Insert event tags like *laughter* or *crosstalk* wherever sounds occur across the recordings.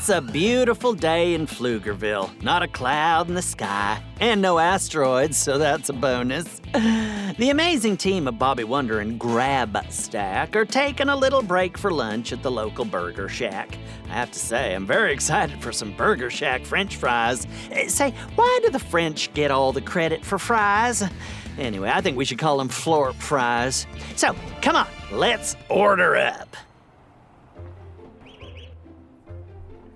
It's a beautiful day in Pflugerville. Not a cloud in the sky, and no asteroids, so that's a bonus. *sighs* The amazing team of Bobby Wonder and Grab Stack are taking a little break for lunch at the local Burger Shack. I have to say, I'm very excited for some Burger Shack French fries. Eh, Say, why do the French get all the credit for fries? Anyway, I think we should call them Florp fries. So, come on, let's order up.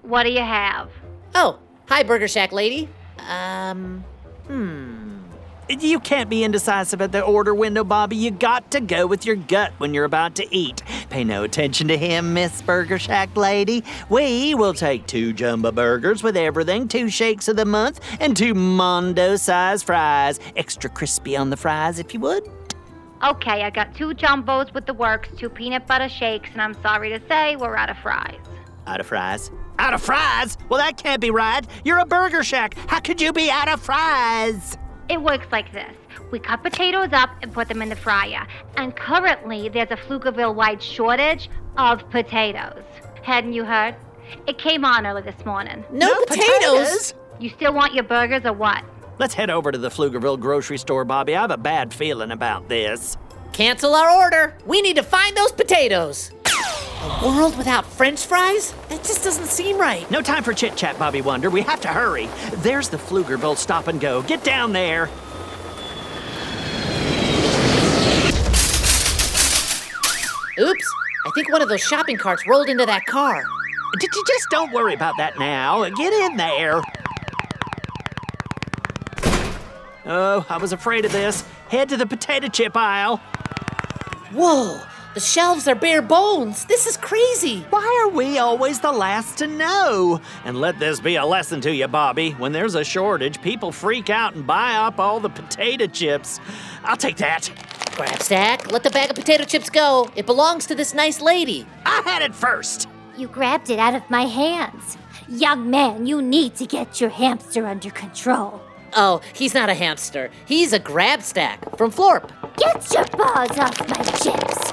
What do you have? Oh, hi, Burger Shack lady. Um, hmm. You can't be indecisive at the order window, Bobby. You got to go with your gut when you're about to eat. Pay no attention to him, Miss Burger Shack lady. We will take two jumbo burgers with everything, two shakes of the month, and two Mondo size fries. Extra crispy on the fries, if you would. Okay, I got two jumbos with the works, two peanut butter shakes, and I'm sorry to say we're out of fries. Out of fries. Out of fries? Well, that can't be right. You're a Burger Shack. How could you be out of fries? It works like this. We cut potatoes up and put them in the fryer. And currently, there's a Pflugerville wide shortage of potatoes. Hadn't you heard? It came on early this morning. No, potatoes. You still want your burgers or what? Let's head over to the Pflugerville grocery store, Bobby. I have a bad feeling about this. Cancel our order. We need to find those potatoes. A world without French fries? That just doesn't seem right. No time for chit chat, Bobby Wonder. We have to hurry. There's the Pflugerville stop and go. Get down there. Oops. I think one of those shopping carts rolled into that car. D- d- Just don't worry about that now. Get in there. Oh, I was afraid of this. Head to the potato chip aisle. Whoa, the shelves are bare bones. This is crazy. Why are we always the last to know? And let this be a lesson to you, Bobby. When there's a shortage, people freak out and buy up all the potato chips. I'll take that. Grabstack, let the bag of potato chips go. It belongs to this nice lady. I had it first. You grabbed it out of my hands. Young man, you need to get your hamster under control. Oh, he's not a hamster. He's a grab stack from Florp. Get your paws off my chips.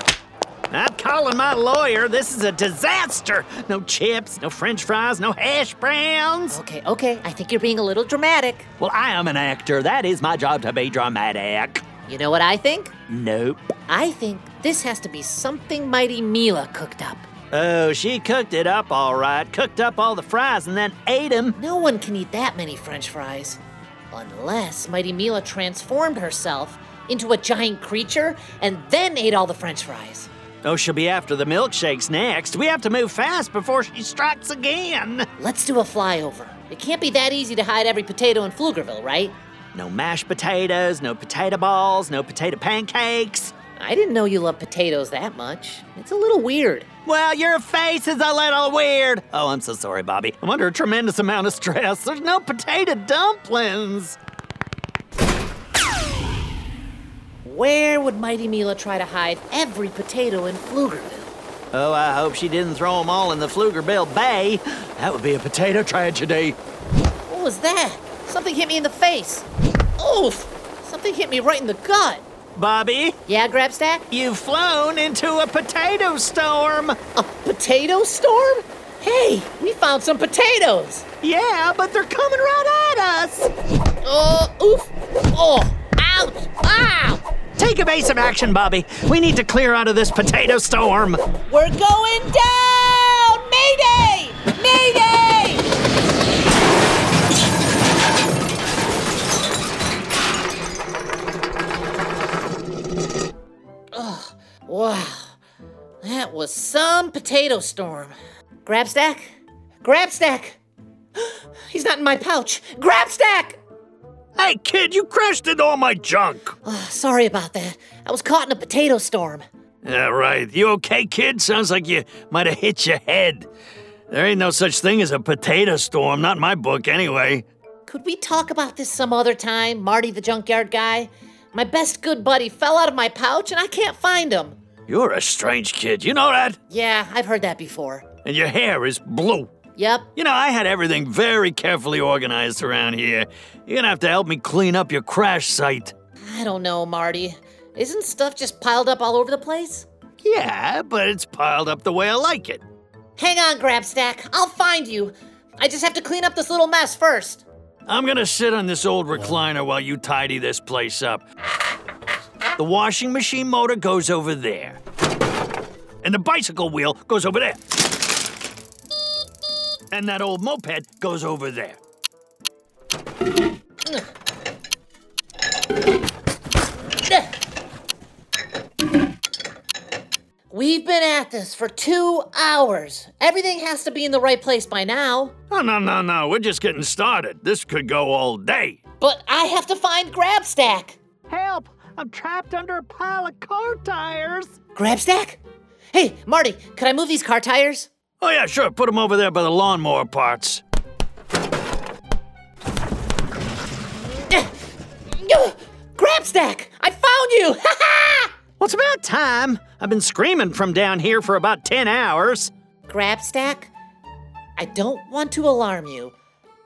Calling my lawyer. This is a disaster. No chips, no french fries, no hash browns. Okay, okay, I think you're being a little dramatic. Well, I am an actor. That is my job to be dramatic. You know what I think? Nope. I think this has to be something Mighty Mila cooked up. Oh, she cooked it up all right. Cooked up all the fries and then ate them. No one can eat that many french fries. Unless Mighty Mila transformed herself into a giant creature and then ate all the french fries. Oh, she'll be after the milkshakes next. We have to move fast before she strikes again. Let's do a flyover. It can't be that easy to hide every potato in Pflugerville, right? No mashed potatoes, no potato balls, no potato pancakes. I didn't know you loved potatoes that much. It's a little weird. Well, your face is a little weird. Oh, I'm so sorry, Bobby. I'm under a tremendous amount of stress. There's no potato dumplings. Where would Mighty Mila try to hide every potato in Pflugerville? Oh, I hope she didn't throw them all in the Pflugerville Bay. That would be a potato tragedy. What was that? Something hit me in the face. Oof! Something hit me right in the gut. Bobby, Yeah, Grabstack? you've flown into a potato storm. A potato storm? Hey, we found some potatoes. Yeah, but they're coming right at us. Oh, oof. Oh, ouch. Ow. Take evasive action, Bobby. We need to clear out of this potato storm. We're going down! Mayday! Mayday! Ugh, wow. That was some potato storm. Grabstack? Grab stack! *gasps* He's not in my pouch. Grabstack! Hey, kid, you crashed into all my junk. Ugh, sorry about that. I was caught in a potato storm. Yeah, right. You okay, kid? Sounds like you might have hit your head. There ain't no such thing as a potato storm, not in my book, anyway. Could we talk about this some other time, Marty the junkyard guy? My best good buddy fell out of my pouch and I can't find him. You're a strange kid, you know that? Yeah, I've heard that before. And your hair is blue. Yep. You know, I had everything very carefully organized around here. You're gonna have to help me clean up your crash site. I don't know, Marty. Isn't stuff just piled up all over the place? Yeah, but it's piled up the way I like it. Hang on, Grabstack. I'll find you. I just have to clean up this little mess first. I'm gonna sit on this old recliner while you tidy this place up. The washing machine motor goes over there. And the bicycle wheel goes over there. And that old moped goes over there. We've been at this for two hours. Everything has to be in the right place by now. Oh, no, no, no. We're just getting started. This could go all day. But I have to find Grabstack. Help! I'm trapped under a pile of car tires. Grabstack? Hey, Marty, could I move these car tires? Oh, yeah, sure. Put them over there by the lawnmower parts. Grabstack! I found you! *laughs* Ha ha! Well, it's about time. I've been screaming from down here for about 10 hours. Grabstack, I don't want to alarm you,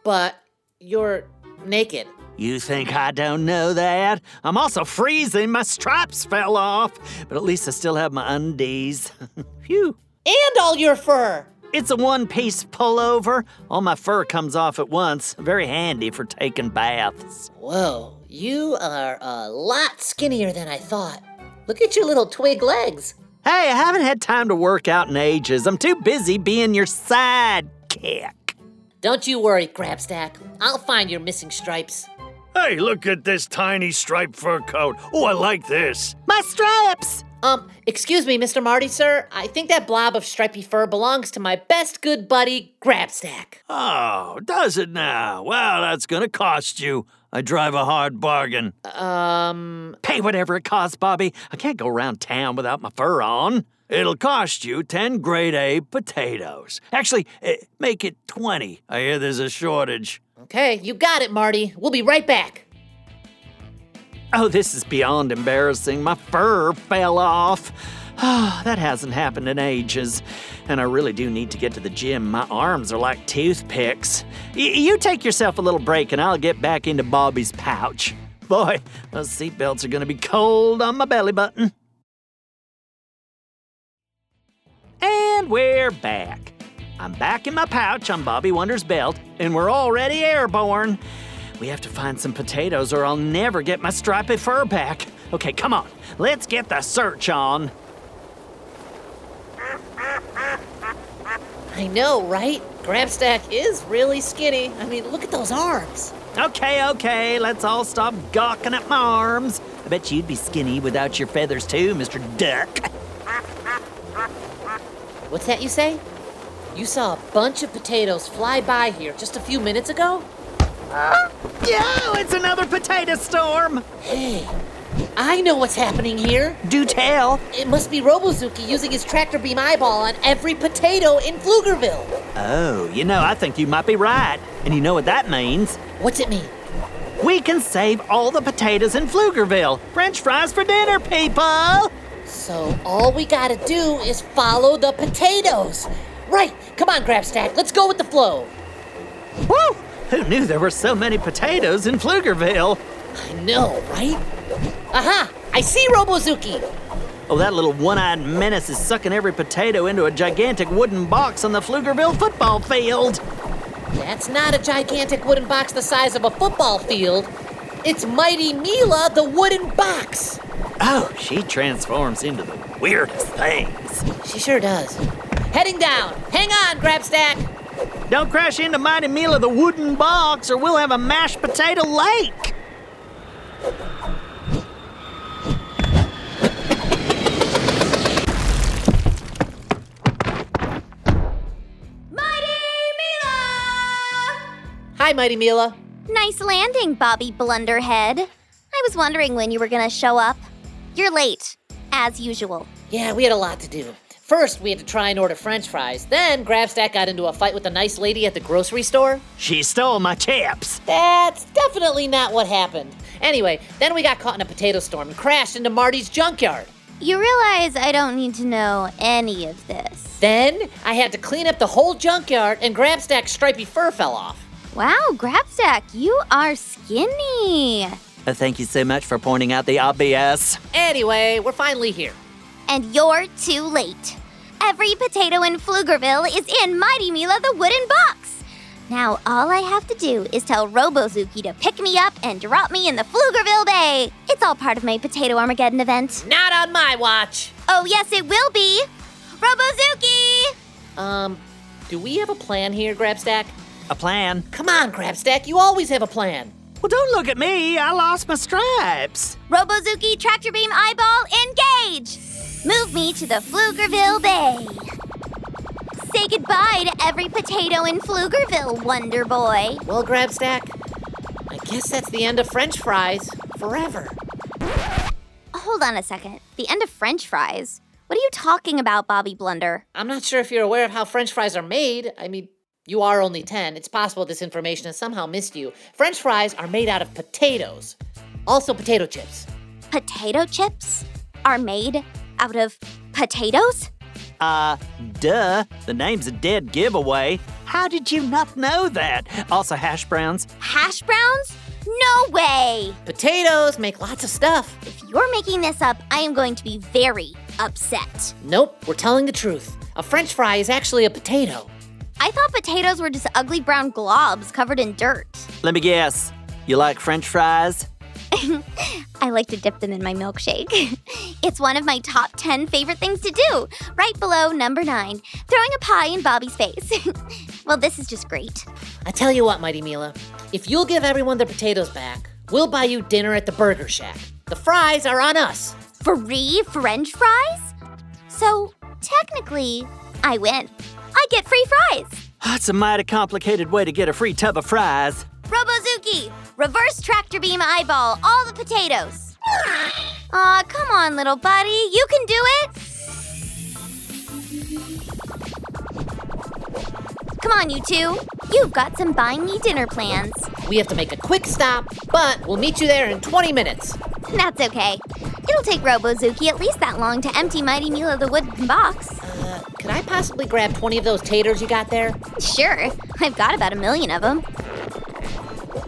but you're naked. You think I don't know that? I'm also freezing. My stripes fell off, but at least I still have my undies. *laughs* Phew. And all your fur! It's a one piece pullover. All my fur comes off at once. Very handy for taking baths. Whoa, you are a lot skinnier than I thought. Look at your little twig legs. Hey, I haven't had time to work out in ages. I'm too busy being your sidekick. Don't you worry, Grabstack. I'll find your missing stripes. Hey, look at this tiny striped fur coat. Oh, I like this. My stripes! Um, excuse me, Mr. Marty, sir. I think that blob of stripy fur belongs to my best good buddy, Grabstack. Oh, does it now? Well, that's gonna cost you. I drive a hard bargain. Um, Pay whatever it costs, Bobby. I can't go around town without my fur on. It'll cost you 10 grade A potatoes. Actually, eh, make it 20. I hear there's a shortage. okay, you got it, Marty. We'll be right back. Oh, this is beyond embarrassing. My fur fell off. Oh, that hasn't happened in ages. And I really do need to get to the gym. My arms are like toothpicks. Y- you take yourself a little break and I'll get back into Bobby's pouch. Boy, those seatbelts are gonna be cold on my belly button. And we're back. I'm back in my pouch on Bobby Wonder's belt, and we're already airborne. We have to find some potatoes or I'll never get my stripy fur back. Okay, come on. Let's get the search on. I know, right? Grabstack is really skinny. I mean, look at those arms. Okay, okay, let's all stop gawking at my arms. I bet you'd be skinny without your feathers too, Mr. Duck. What's that you say? You saw a bunch of potatoes fly by here just a few minutes ago? Yo, it's another potato storm. Hey, I know what's happening here. Do tell. It must be Robozuki using his tractor beam eyeball on every potato in Pflugerville. Oh, you know, I think you might be right. And you know what that means? What's it mean? We can save all the potatoes in Pflugerville. French fries for dinner, people! So all we gotta do is follow the potatoes. Right, come on, Grabstack, let's go with the flow. Woo! Who *laughs* knew there were so many potatoes in Pflugerville? I know, right? Aha! I see Robozuki! Oh, that little one eyed menace is sucking every potato into a gigantic wooden box on the Pflugerville football field. That's not a gigantic wooden box the size of a football field. It's Mighty Mila, the wooden box. Oh, she transforms into the weirdest things. She sure does. Heading down. Hang on, Grabstack. Don't crash into Mighty Mila, the wooden box, or we'll have a mashed potato lake. Mighty Mila! Hi, Mighty Mila. Nice landing, Bobby Blunderhead. I was wondering when you were gonna show up. You're late, as usual. Yeah, we had a lot to do. First, we had to try and order french fries. Then, Grabstack got into a fight with a nice lady at the grocery store. She stole my chips. That's definitely not what happened. Anyway, then we got caught in a potato storm and crashed into Marty's junkyard. You realize I don't need to know any of this. Then, I had to clean up the whole junkyard and Grabstack's stripy fur fell off. Wow, Grabstack, you are skinny. Uh, thank you so much for pointing out the obvious. Anyway, we're finally here. And you're too late. every potato in Pflugerville is in Mighty Mila the wooden box. Now all I have to do is tell Robozuki to pick me up and drop me in the Pflugerville Bay. It's all part of my Potato Armageddon event. Not on my watch. Oh, yes, it will be. Robozuki! Um, do we have a plan here, Grabstack? A plan? Come on, Grabstack, you always have a plan. Well, don't look at me. I lost my stripes. Robozuki Tractor Beam Eyeball, engage! Move me to the Pflugerville Bay. Say goodbye to every potato in Pflugerville, Wonder Boy. Well, Grabstack, I guess that's the end of French fries forever. Hold on a second. The end of French fries? What are you talking about, Bobby Blunder? I'm not sure if you're aware of how French fries are made. I mean, you are only 10. It's possible this information has somehow missed you. French fries are made out of potatoes, also potato chips. Potato chips are made out of potatoes? Uh, duh. The name's a dead giveaway. How did you not know that? Also, hash browns. Hash browns? No way! Potatoes make lots of stuff. If you're making this up, I am going to be very upset. Nope, we're telling the truth. A French fry is actually a potato. I thought potatoes were just ugly brown globs covered in dirt. Let me guess. You like french fries? *laughs* I like to dip them in my milkshake. *laughs* it's one of my top 10 favorite things to do, right below number 9, throwing a pie in Bobby's face. *laughs* well, this is just great. I tell you what, Mighty Mila, if you'll give everyone their potatoes back, we'll buy you dinner at the Burger Shack. The fries are on us. Free French fries? So, technically, I win. I get free fries. That's a mighty complicated way to get a free tub of fries. Reverse tractor beam eyeball all the potatoes. Aw, come on, little buddy. You can do it. Come on, you two. You've got some buy me dinner plans. We have to make a quick stop, but we'll meet you there in 20 minutes. That's okay. It'll take Robozuki at least that long to empty Mighty Mila the wooden box. Uh, could I possibly grab 20 of those taters you got there? Sure, I've got about a million of them.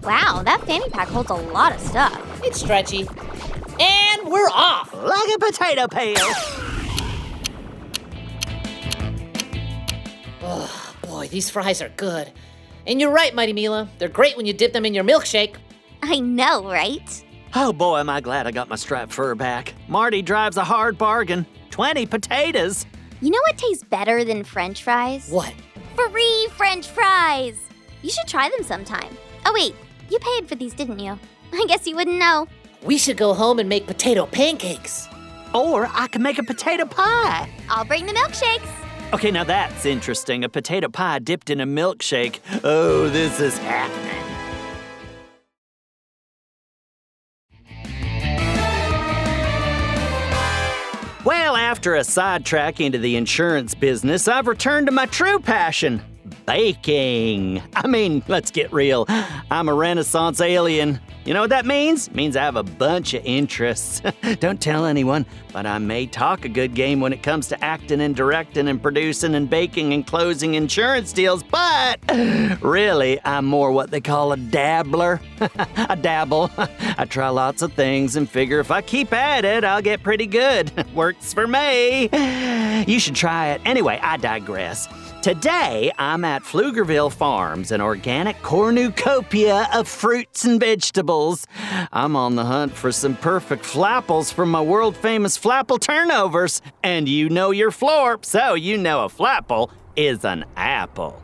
Wow, that fanny pack holds a lot of stuff. It's stretchy. And we're off! Like a potato peel. Oh, boy, these fries are good. And you're right, Mighty Mila. They're great when you dip them in your milkshake. I know, right? Oh boy, am I glad I got my striped fur back. Marty drives a hard bargain. 20 potatoes. You know what tastes better than french fries? What? Free french fries! You should try them sometime. Oh, wait, you paid for these, didn't you? I guess you wouldn't know. We should go home and make potato pancakes. Or I can make a potato pie. I'll bring the milkshakes. Okay, now that's interesting. A potato pie dipped in a milkshake. Oh, this is happening. Well, after a sidetrack into the insurance business, I've returned to my true passion baking. I mean, let's get real. I'm a Renaissance alien. You know what that means? It means I have a bunch of interests. *laughs* Don't tell anyone, but I may talk a good game when it comes to acting and directing and producing and baking and closing insurance deals, but *sighs* really, I'm more what they call a dabbler. *laughs* I dabble. *laughs* I try lots of things and figure if I keep at it, I'll get pretty good. Works for me. *sighs* You should try it. Anyway, I digress. Today, I'm at Pflugerville Farms, an organic cornucopia of fruits and vegetables. I'm on the hunt for some perfect flapples for my world famous flapple turnovers. And you know your florp, so you know a flapple is an apple.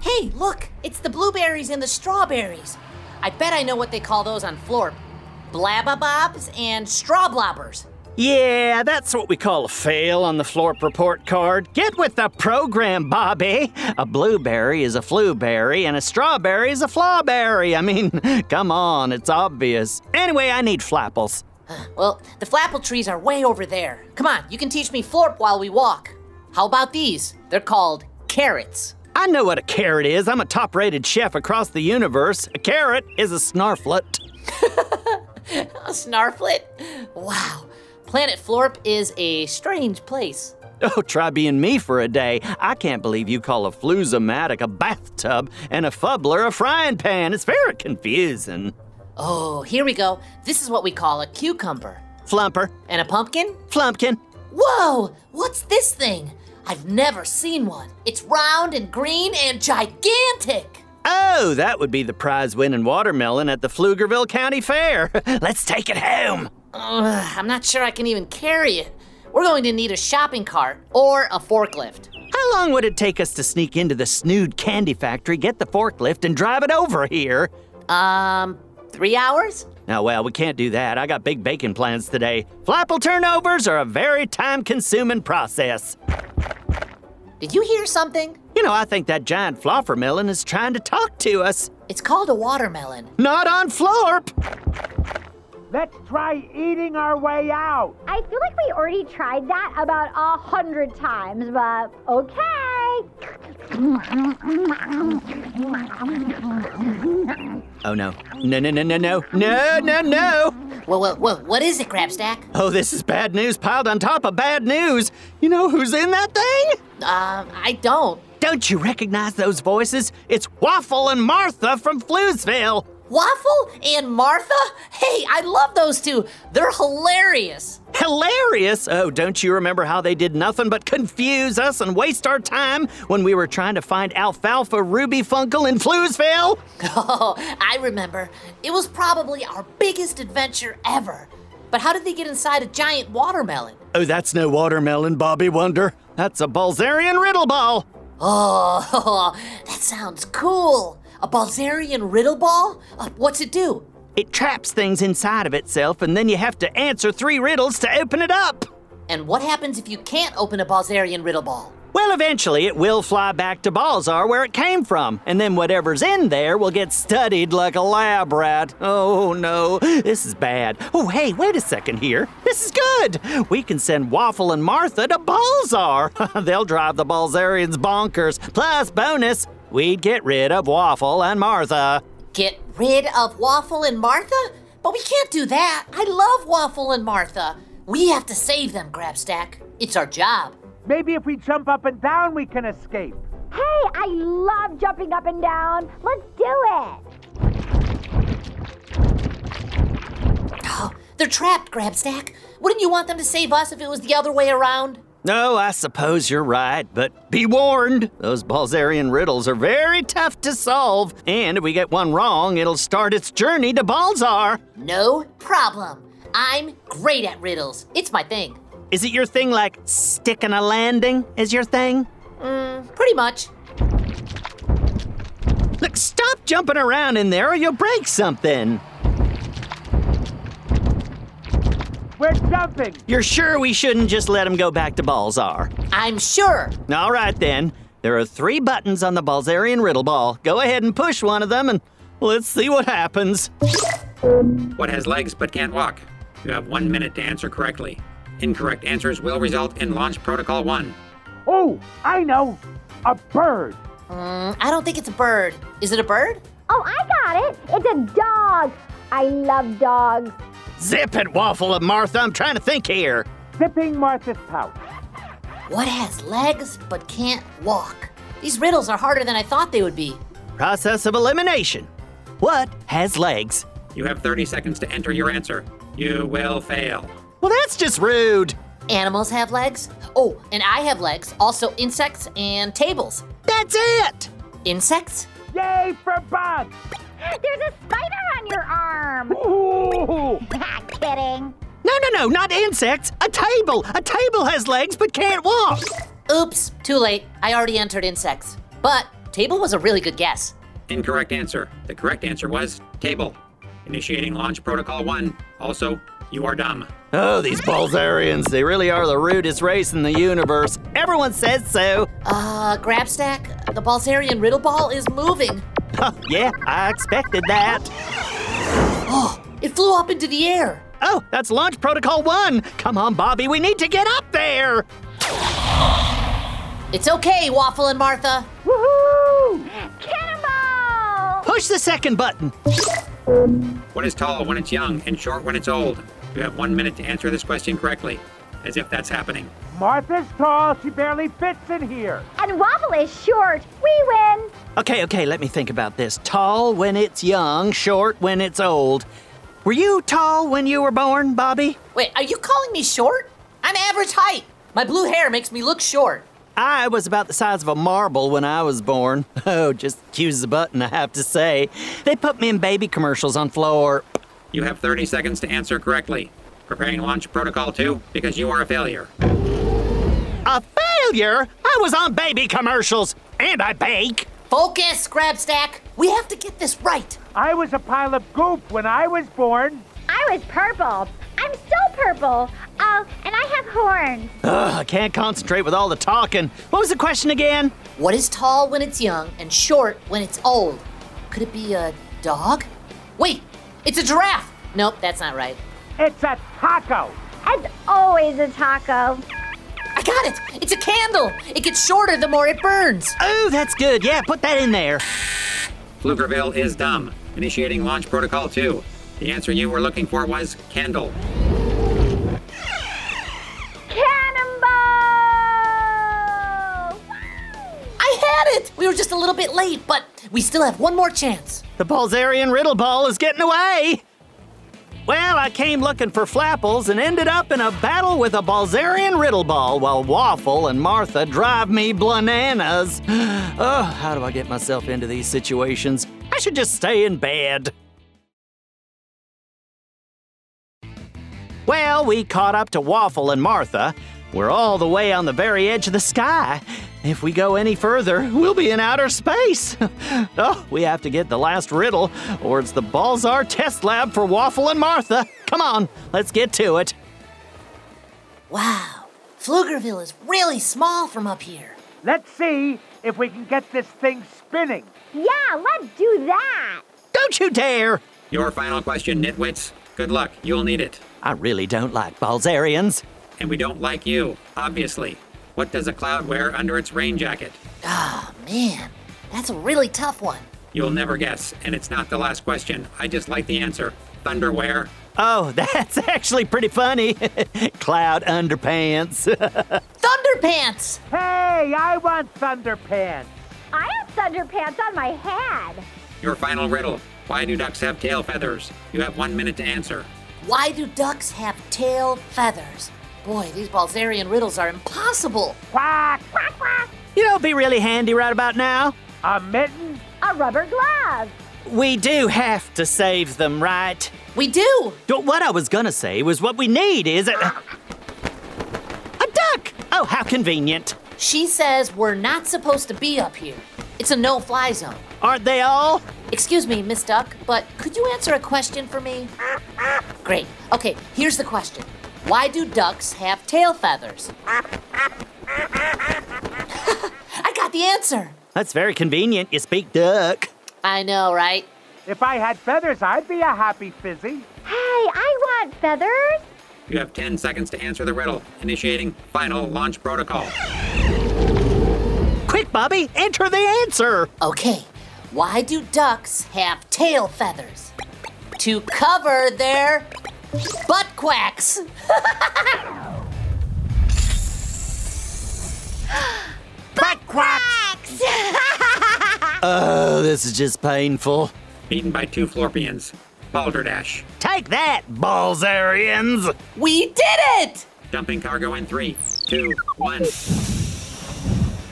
Hey, look! It's the blueberries and the strawberries. I bet I know what they call those on Florp. Blababobs and straw blobbers. Yeah, that's what we call a fail on the Florp report card. Get with the program, Bobby. A blueberry is a flueberry, and a strawberry is a flawberry. I mean, *laughs* come on, it's obvious. Anyway, I need flapples. Well, the flapple trees are way over there. Come on, you can teach me Florp while we walk. How about these? They're called carrots. I know what a carrot is. I'm a top rated chef across the universe. A carrot is a snarflet. *laughs* A snarflet? Wow. Planet Florp is a strange place. Oh, try being me for a day. I can't believe you call a fluzomatic a bathtub and a fubbler a frying pan. It's very confusing. Oh, here we go. This is what we call a cucumber. Flumper, And a pumpkin? flumpkin, Whoa! What's this thing? I've never seen one. It's round and green and gigantic. Oh, that would be the prize winning watermelon at the Pflugerville County Fair. *laughs* Let's take it home. Ugh, I'm not sure I can even carry it. We're going to need a shopping cart or a forklift. How long would it take us to sneak into the Snood Candy Factory, get the forklift, and drive it over here? Um, three hours? Oh, well, we can't do that. I got big baking plans today. Flapple turnovers are a very time consuming process. Did you hear something? You know, I think that giant floffermelon is trying to talk to us. It's called a watermelon. Not on Florp! Let's try eating our way out. I feel like we already tried that about a hundred times, but okay. Oh, no. No, no, no, no, no. No, no, no! Whoa, whoa, whoa, what is it, Grabstack? Oh, this is bad news piled on top of bad news. You know who's in that thing? Um, I don't. Don't you recognize those voices? It's Waffle and Martha from Fluesville. Waffle and Martha? Hey, I love those two. They're hilarious. Hilarious! Oh, don't you remember how they did nothing but confuse us and waste our time when we were trying to find Alfalfa Ruby Funkle in Fluesville? Oh, I remember. It was probably our biggest adventure ever. But how did they get inside a giant watermelon? Oh, that's no watermelon, Bobby Wonder. That's a Balzarian riddle ball. Oh, *laughs* that sounds cool. A Balzarian riddle ball? Uh, what's it do? It traps things inside of itself, and then you have to answer three riddles to open it up. And what happens if you can't open a Balzarian riddle ball? Well, eventually it will fly back to Balzar where it came from, and then whatever's in there will get studied like a lab rat. Oh no, this is bad. Oh, hey, wait a second here. This is good. We can send Waffle and Martha to Balzar. *laughs* They'll drive the Balzarians bonkers. Plus, bonus, we'd get rid of Waffle and Martha. Get rid of Waffle and Martha? But we can't do that. I love Waffle and Martha. We have to save them, Grabstack. It's our job. Maybe if we jump up and down, we can escape. Hey, I love jumping up and down. Let's do it. Oh, *gasps* they're trapped, Grabstack. Wouldn't you want them to save us if it was the other way around? No, I suppose you're right, but be warned. Those Balzarian riddles are very tough to solve, and if we get one wrong, it'll start its journey to Balzar. No problem. I'm great at riddles. It's my thing. Is it your thing like sticking a landing is your thing? Mm, pretty much. Look, stop jumping around in there or you'll break something. We're jumping. You're sure we shouldn't just let him go back to Balzar? I'm sure. All right then. There are three buttons on the Balzarian riddle ball. Go ahead and push one of them and let's see what happens. What has legs but can't walk? You have one minute to answer correctly. Incorrect answers will result in Launch Protocol 1. Oh, I know. A bird. Mm, I don't think it's a bird. Is it a bird? Oh, I got it. It's a dog. I love dogs. Zip it, Waffle and Martha. I'm trying to think here. Zipping Martha's pouch. What has legs but can't walk? These riddles are harder than I thought they would be. Process of elimination. What has legs? You have 30 seconds to enter your answer. You will fail. Well, that's just rude. Animals have legs. Oh, and I have legs. Also, insects and tables. That's it. Insects? Yay for bugs. There's a spider on your arm. Ooh. Kidding. No, no, no, not insects. A table. A table has legs but can't walk. Oops, too late. I already entered insects. But table was a really good guess. Incorrect answer. The correct answer was table. Initiating Launch Protocol 1. Also, you are dumb. Oh, these Balzarians, they really are the rudest race in the universe. Everyone says so. Uh, Grabstack, the Balzarian riddle ball is moving. Oh, *laughs* yeah, I expected that. It flew up into the air. Oh, that's launch protocol one. Come on, Bobby, we need to get up there. It's okay, Waffle and Martha. Woohoo! Cannonball! Push the second button. What is tall when it's young and short when it's old? You have one minute to answer this question correctly. As if that's happening. Martha's tall. She barely fits in here. And Waffle is short. We win. Okay, okay, let me think about this. Tall when it's young, short when it's old. Were you tall when you were born, Bobby? Wait, are you calling me short? I'm average height. My blue hair makes me look short. I was about the size of a marble when I was born. *laughs* Oh, just cues the button, I have to say. They put me in baby commercials on Florp. You have 30 seconds to answer correctly. Preparing launch protocol 2 because you are a failure. A failure? I was on baby commercials, and I bake. Focus, Grabstack. We have to get this right. I was a pile of goop when I was born. I was purple. I'm still purple. Oh, and I have horns. Ugh, I can't concentrate with all the talking. What was the question again? What is tall when it's young and short when it's old? Could it be a dog? Wait, it's a giraffe. Nope, that's not right. It's a taco. It's always a taco. I got it. It's a candle. It gets shorter the more it burns. Oh, that's good. Yeah, put that in there. Pflugerville is dumb. Initiating launch protocol 2. The answer you were looking for was candle. Cannonball! I had it. We were just a little bit late, but we still have one more chance. The Balzarian Riddle Ball is getting away. Well, I came looking for Flapples and ended up in a battle with a Balzarian Riddle Ball while Waffle and Martha drive me bananas. *gasps* Oh, how do I get myself into these situations? I should just stay in bed. Well, we caught up to Waffle and Martha. We're all the way on the very edge of the sky. If we go any further, we'll be in outer space. *laughs* oh, we have to get the last riddle, or it's the Balzar test lab for Waffle and Martha. Come on, let's get to it. Wow, Pflugerville is really small from up here. Let's see if we can get this thing spinning. Yeah, let's do that. Don't you dare! Your final question, nitwits. Good luck, you'll need it. I really don't like Balzarians. And we don't like you, obviously. What does a cloud wear under its rain jacket? Ah, man, that's a really tough one. You'll never guess, and it's not the last question. I just like the answer. Thunderwear. Oh, *laughs* that's actually pretty funny. *laughs* Cloud underpants. *laughs* Thunderpants! Hey, I want Thunderpants. I have thunderpants on my head. Your final riddle. Why do ducks have tail feathers? You have one minute to answer. Why do ducks have tail feathers? Boy, these Balzarian riddles are impossible. Quack, quack, quack. you know, it'd be really handy right about now. A mitten? A rubber glove. We do have to save them, right? We do. But What I was gonna say was what we need is a. A duck! Oh, how convenient. She says we're not supposed to be up here. It's a no fly zone. Aren't they all? Excuse me, Miss Duck, but could you answer a question for me? Great. Okay, here's the question Why do ducks have tail feathers? *laughs* I got the answer. That's very convenient. You speak duck. I know, right? If I had feathers, I'd be a happy fizzy. Hey, I want feathers. You have 10 seconds to answer the riddle. Initiating final launch protocol. Quick, Bobby, enter the answer. Okay, why do ducks have tail feathers? To cover their butt quacks. Butt quacks! *laughs* oh, this is just painful. Beaten by two Florpians. Balderdash. Take that, Balzarians! We did it! Dumping cargo in three, two, one.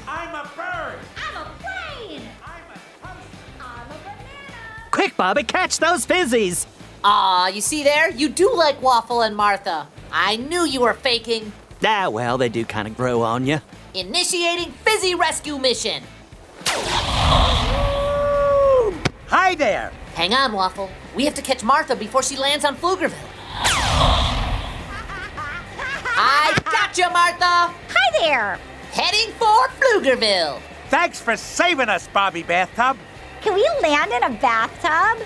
I'm a bird. I'm a plane. I'm a toast. I'm a banana. Quick, Bobby, catch those fizzies! Aw, you see there? You do like Waffle and Martha. I knew you were faking. Ah, well, they do kind of grow on you. Initiating Fizzy Rescue Mission. Hi there. Hang on, Waffle. We have to catch Martha before she lands on Pflugerville. I gotcha, Martha! Hi there. Heading for Pflugerville. Thanks for saving us, Bobby Bathtub. Can we land in a bathtub?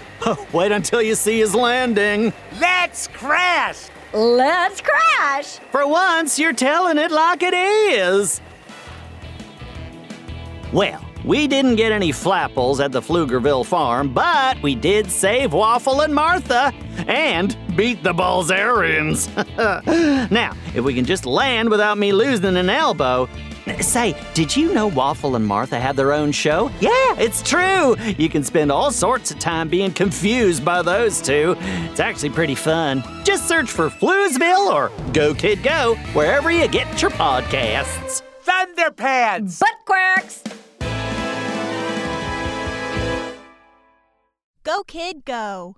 *laughs* Wait until you see his landing. Let's crash. Let's crash. For once, you're telling it like it is. Well, we didn't get any flapples at the Pflugerville farm, but we did save Waffle and Martha and beat the Balzarians. *laughs* now, if we can just land without me losing an elbow, Say, did you know Waffle and Martha have their own show? Yeah, it's true. You can spend all sorts of time being confused by those two. It's actually pretty fun. Just search for Fluesville or Go Kid Go wherever you get your podcasts. Thunderpants! Butt quacks! Go, kid, go.